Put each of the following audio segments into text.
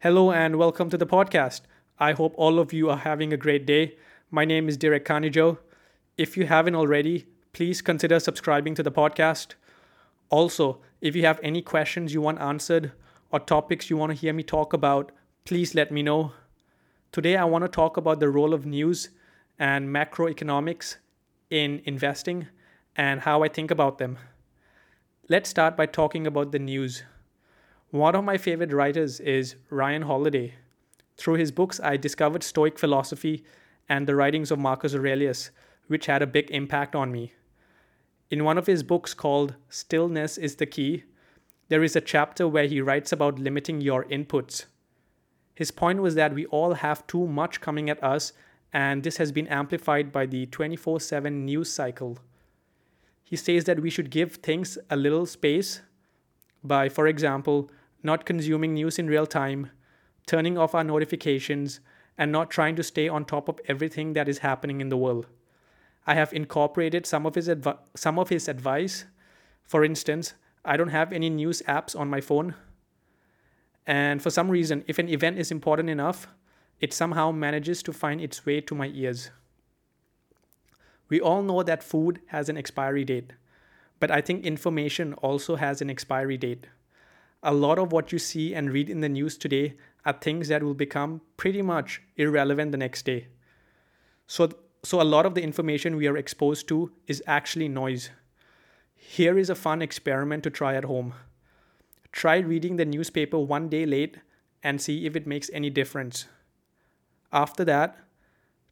Hello and welcome to the podcast. I hope all of you are having a great day. My name is Direk Khanijou. If you haven't already, please consider subscribing to the podcast. Also, if you have any questions you want answered or topics you want to hear me talk about, please let me know. Today, I want to talk about the role of news and macroeconomics in investing and how I think about them. Let's start by talking about the news. One of my favorite writers is Ryan Holiday. Through his books, I discovered Stoic philosophy and the writings of Marcus Aurelius, which had a big impact on me. In one of his books called Stillness is the Key, there is a chapter where he writes about limiting your inputs. His point was that we all have too much coming at us, and this has been amplified by the 24 7 news cycle. He says that we should give things a little space by, for example, not consuming news in real time, turning off our notifications, and not trying to stay on top of everything that is happening in the world. I have incorporated some of his advi- some of his advice. For instance, I don't have any news apps on my phone. And for some reason, if an event is important enough, it somehow manages to find its way to my ears. We all know that food has an expiry date, but I think information also has an expiry date a lot of what you see and read in the news today are things that will become pretty much irrelevant the next day. So, so a lot of the information we are exposed to is actually noise. Here is a fun experiment to try at home. Try reading the newspaper one day late and see if it makes any difference. After that,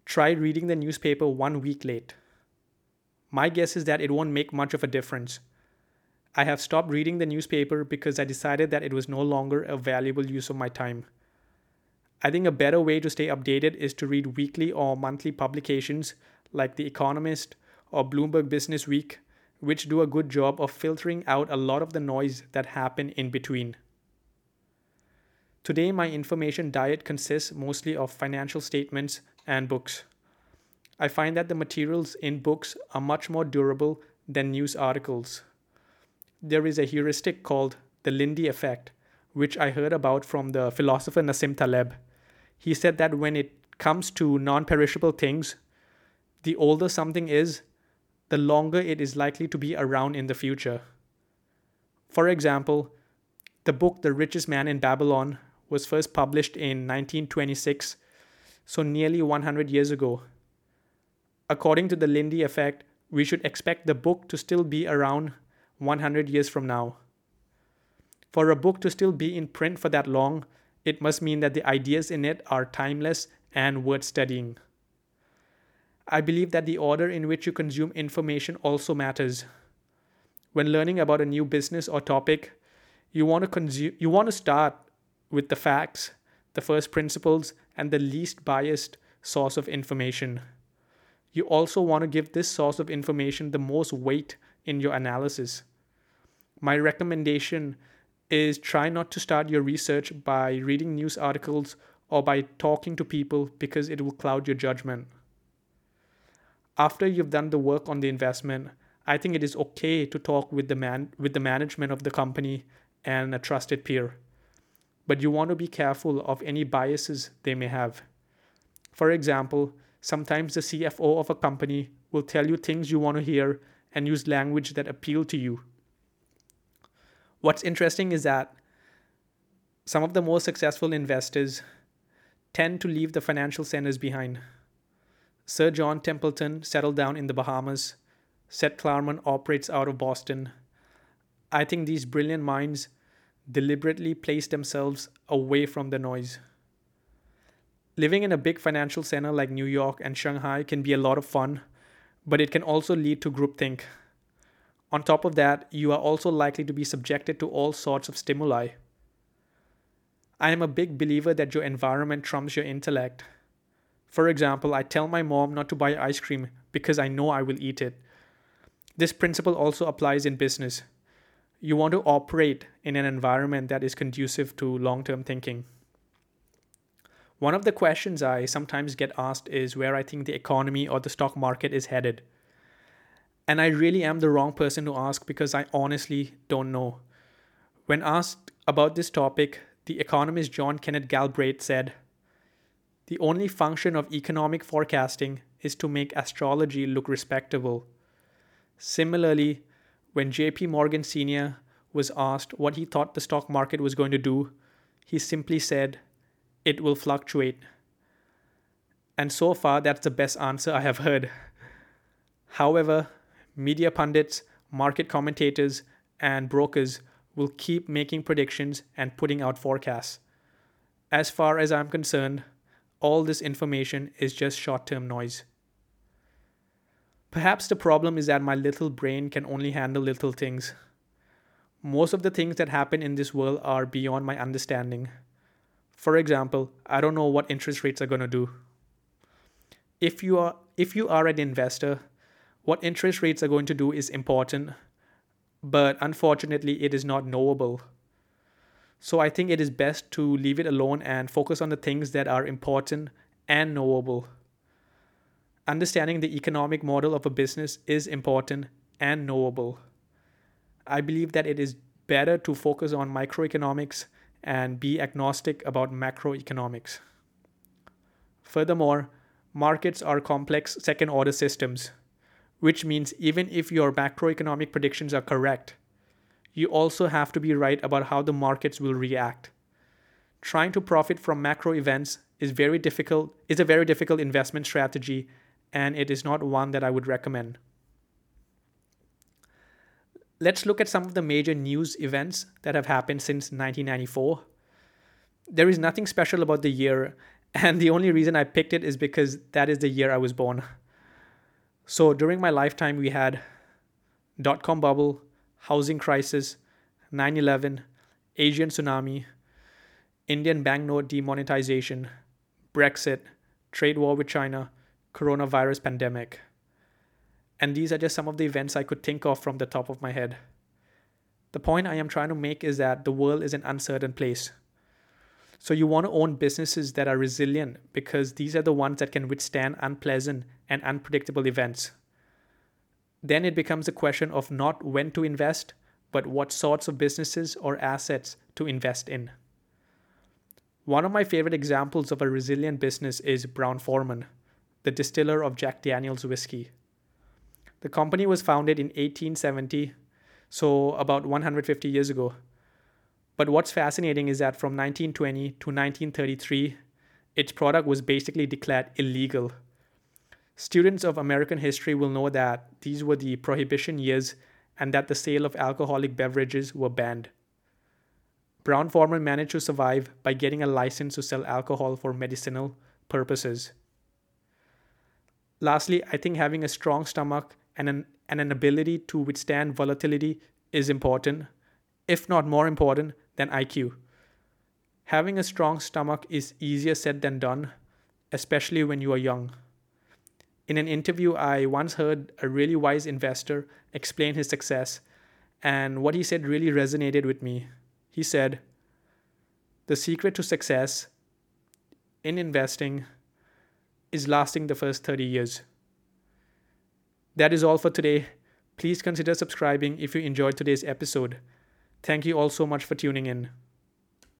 try reading the newspaper one week late. My guess is that it won't make much of a difference. I have stopped reading the newspaper because I decided that it was no longer a valuable use of my time. I think a better way to stay updated is to read weekly or monthly publications like The Economist or Bloomberg Business Week, which do a good job of filtering out a lot of the noise that happen in between. Today, my information diet consists mostly of financial statements and books. I find that the materials in books are much more durable than news articles there is a heuristic called the Lindy effect, which I heard about from the philosopher Nassim Taleb. He said that when it comes to non perishable things, the older something is, the longer it is likely to be around in the future. For example, the book The Richest Man in Babylon was first published in 1926, so nearly 100 years ago. According to the Lindy effect, we should expect the book to still be around 100 years from now. For a book to still be in print for that long, it must mean that the ideas in it are timeless and worth studying. I believe that the order in which you consume information also matters. When learning about a new business or topic, you want to consume you want to start with the facts, the first principles, and the least biased source of information. You also want to give this source of information the most weight in your analysis. My recommendation is try not to start your research by reading news articles or by talking to people because it will cloud your judgment. After you've done the work on the investment, I think it is okay to talk with the man with the management of the company and a trusted peer. But you want to be careful of any biases they may have. For example, sometimes the CFO of a company will tell you things you want to hear and use language that appeal to you. What's interesting is that some of the most successful investors tend to leave the financial centers behind. Sir John Templeton settled down in the Bahamas. Seth Klarman operates out of Boston. I think these brilliant minds deliberately place themselves away from the noise. Living in a big financial center like New York and Shanghai can be a lot of fun but it can also lead to groupthink. On top of that, you are also likely to be subjected to all sorts of stimuli. I am a big believer that your environment trumps your intellect. For example, I tell my mom not to buy ice cream because I know I will eat it. This principle also applies in business. You want to operate in an environment that is conducive to long term thinking. One of the questions I sometimes get asked is where I think the economy or the stock market is headed. And I really am the wrong person to ask because I honestly don't know. When asked about this topic, the economist John Kenneth Galbraith said, The only function of economic forecasting is to make astrology look respectable. Similarly, when JP Morgan Sr. was asked what he thought the stock market was going to do, he simply said, It will fluctuate. And so far, that's the best answer I have heard. However, media pundits, market commentators, and brokers will keep making predictions and putting out forecasts. As far as I'm concerned, all this information is just short term noise. Perhaps the problem is that my little brain can only handle little things. Most of the things that happen in this world are beyond my understanding. For example, I don't know what interest rates are going to do. If you are if you are an investor, what interest rates are going to do is important, but unfortunately it is not knowable. So I think it is best to leave it alone and focus on the things that are important and knowable. Understanding the economic model of a business is important and knowable. I believe that it is better to focus on microeconomics and be agnostic about macroeconomics. Furthermore, markets are complex second order systems, which means even if your macroeconomic predictions are correct, you also have to be right about how the markets will react. Trying to profit from macro events is very difficult is a very difficult investment strategy and it is not one that I would recommend. Let's look at some of the major news events that have happened since 1994. There is nothing special about the year, and the only reason I picked it is because that is the year I was born. So during my lifetime, we had dot com bubble, housing crisis, 9 11, Asian tsunami, Indian banknote demonetization, Brexit, trade war with China, coronavirus pandemic. And these are just some of the events I could think of from the top of my head. The point I am trying to make is that the world is an uncertain place. So you want to own businesses that are resilient because these are the ones that can withstand unpleasant and unpredictable events. Then it becomes a question of not when to invest, but what sorts of businesses or assets to invest in. One of my favorite examples of a resilient business is Brown Forman the distiller of Jack Daniels whiskey. The company was founded in 1870, so about 150 years ago. But what's fascinating is that from 1920 to 1933, its product was basically declared illegal. Students of American history will know that these were the prohibition years and that the sale of alcoholic beverages were banned. Brown Forman managed to survive by getting a license to sell alcohol for medicinal purposes. Lastly, I think having a strong stomach and an, and an ability to withstand volatility is important, if not more important than IQ. Having a strong stomach is easier said than done, especially when you are young. In an interview, I once heard a really wise investor explain his success, and what he said really resonated with me. He said, The secret to success in investing is lasting the first 30 years. That is all for today. Please consider subscribing if you enjoyed today's episode. Thank you all so much for tuning in.